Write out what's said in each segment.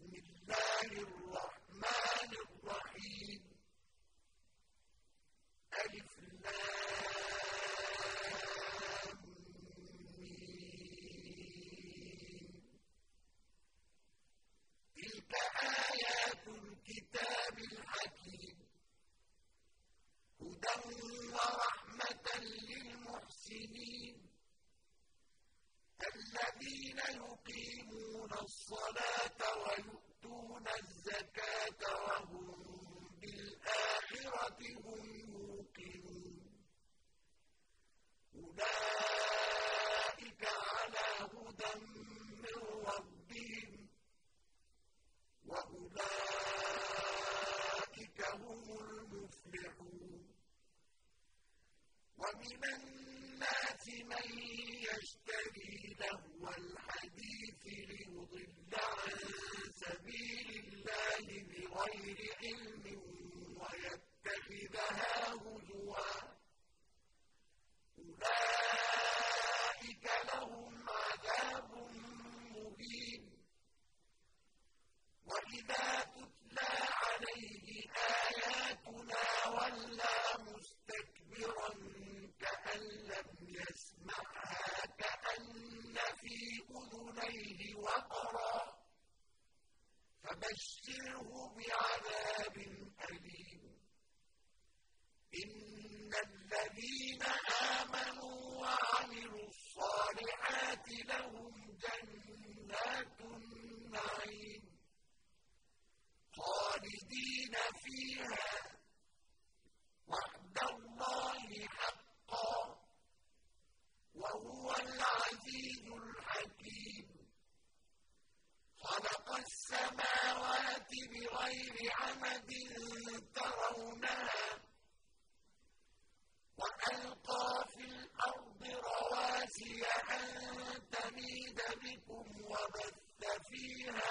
بسم الله الرحمن الرحيم ألف لام تلك آيات الكتاب الحكيم هدى ورحمة الَّذِينَ يُقِيمُونَ الصَّلَاةَ وَيُؤْتُونَ الزَّكَاةَ وَهُم بِالْآخِرَةِ هُمْ يُوقِنُونَ. أولئك فإذا هاهنا فَبَثَّ فِيهَا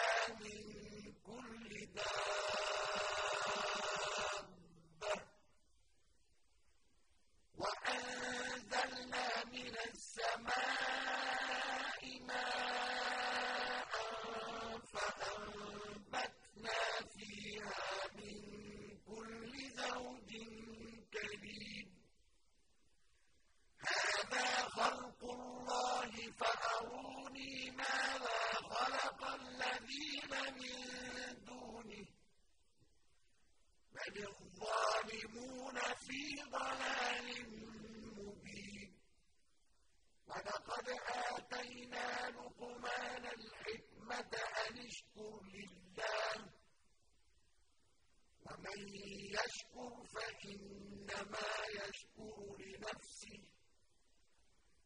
وَلَقَدْ آتَيْنَا لُقْمَانَ الْحِكْمَةَ أَنِ اشْكُرْ لِلَّهِ. وَمَن يَشْكُرْ فَإِنَّمَا يَشْكُرُ لِنَفْسِهِ.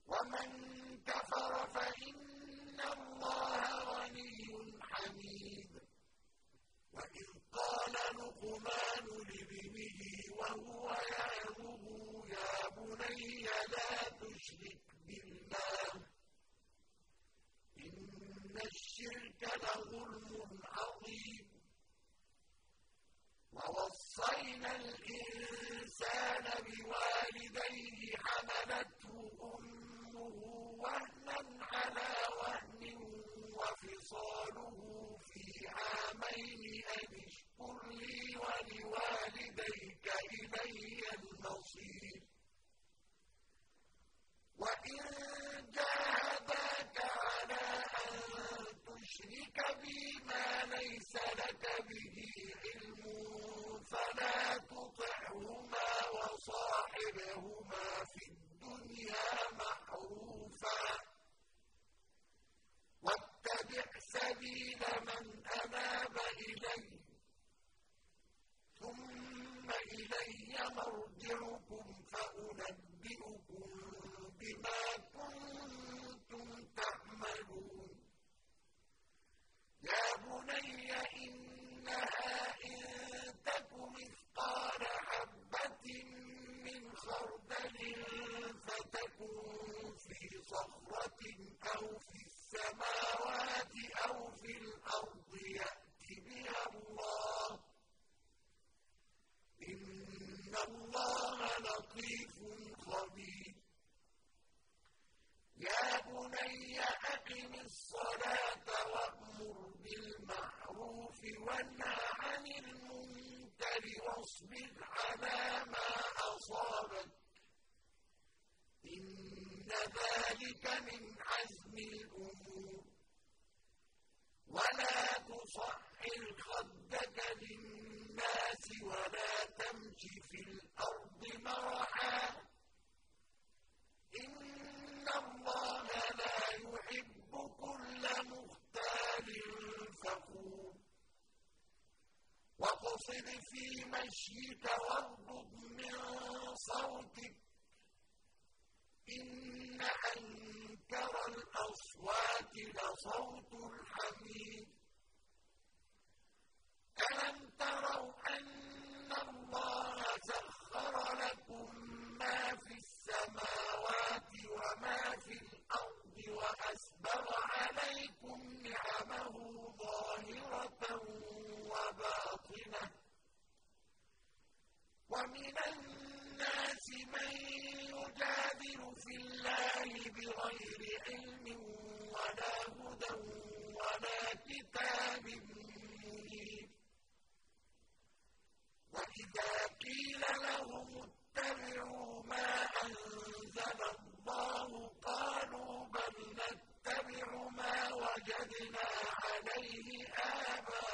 وَمَن كَفَرَ فَإِنَّ اللَّهَ غَنِيٌّ حَمِيدٌ. وَإِذْ الأمور. ولا تصحر خدك للناس ولا تمش في الأرض مرحا. إن الله لا يحب كل مختال فخور. واقصد في مشيك واغضب من صوتك. إن أنكر الأصوات لصوت الحميد. ألم تروا أن الله سخر لكم ما في السماوات وما في الأرض وأسبغ عليكم نعمه ظاهرة وباطنة ومن الناس من يجادل في الله بغير علم ولا هدى ولا كتاب منير وإذا قيل لهم اتبعوا ما أنزل الله قالوا بل نتبع ما وجدنا عليه آباءنا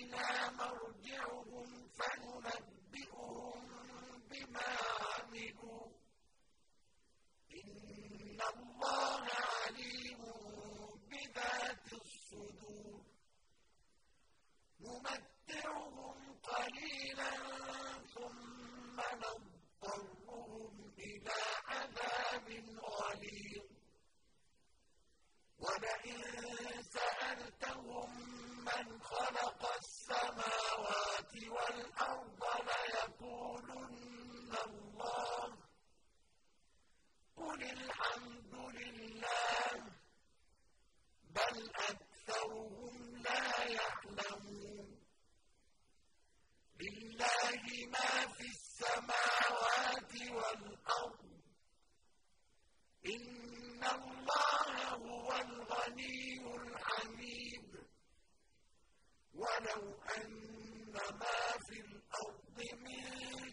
إلينا مرجعهم فننبئهم بما والأرض ليقولن الله قل الحمد لله بل أكثرهم لا يعلمون لله ما في السماوات والأرض إن الله هو الغني الحميد ولو أن ما في الأرض من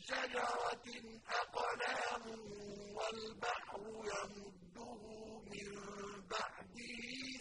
شجرة أقلام والبحر يمده من بعده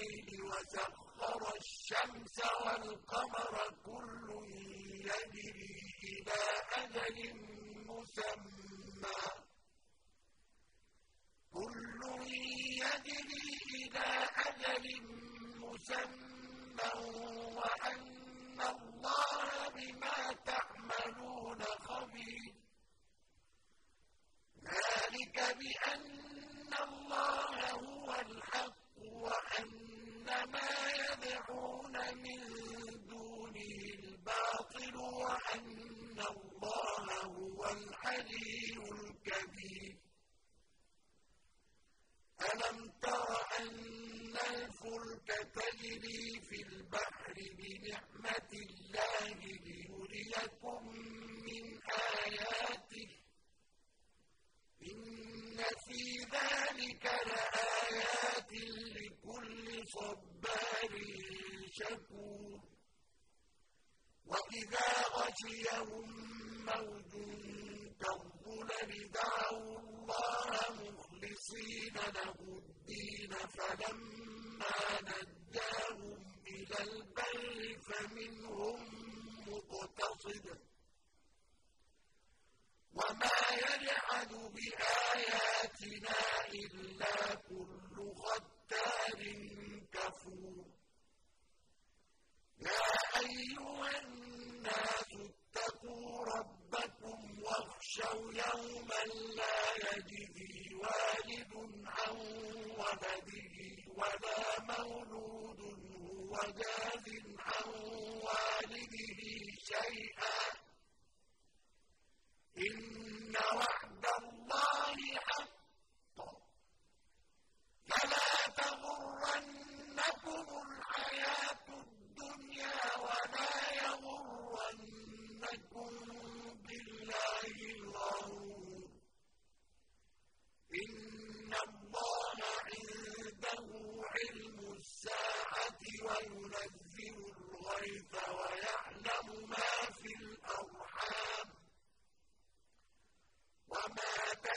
الليل وسخر الشمس والقمر كل يجري إلى أجل مسمى. كل يجري إلى أجل مسمى وأن الله بما تعملون خبير. ذلك بأن الله هو الحق وأن ما يدعون من دونه الباطل وأن الله هو الحلي الكبير ألم تر أن الفلك تجري في البحر بنعمة الله ليريكم من آياته إن في ذلك لآيات لكل صبار شكور وإذا غشيهم موج كالظلل دعوا الله مخلصين له الدين فلما نجاهم إلى البر فمنهم مقتصد وما يجحد بآياتنا إلا كل ختار كفور يا أيها يوما لا يجزي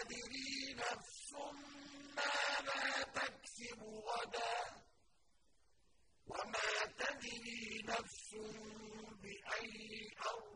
تدري نفس ماذا تكسب غدا؟ وما تدري نفس بأي أرض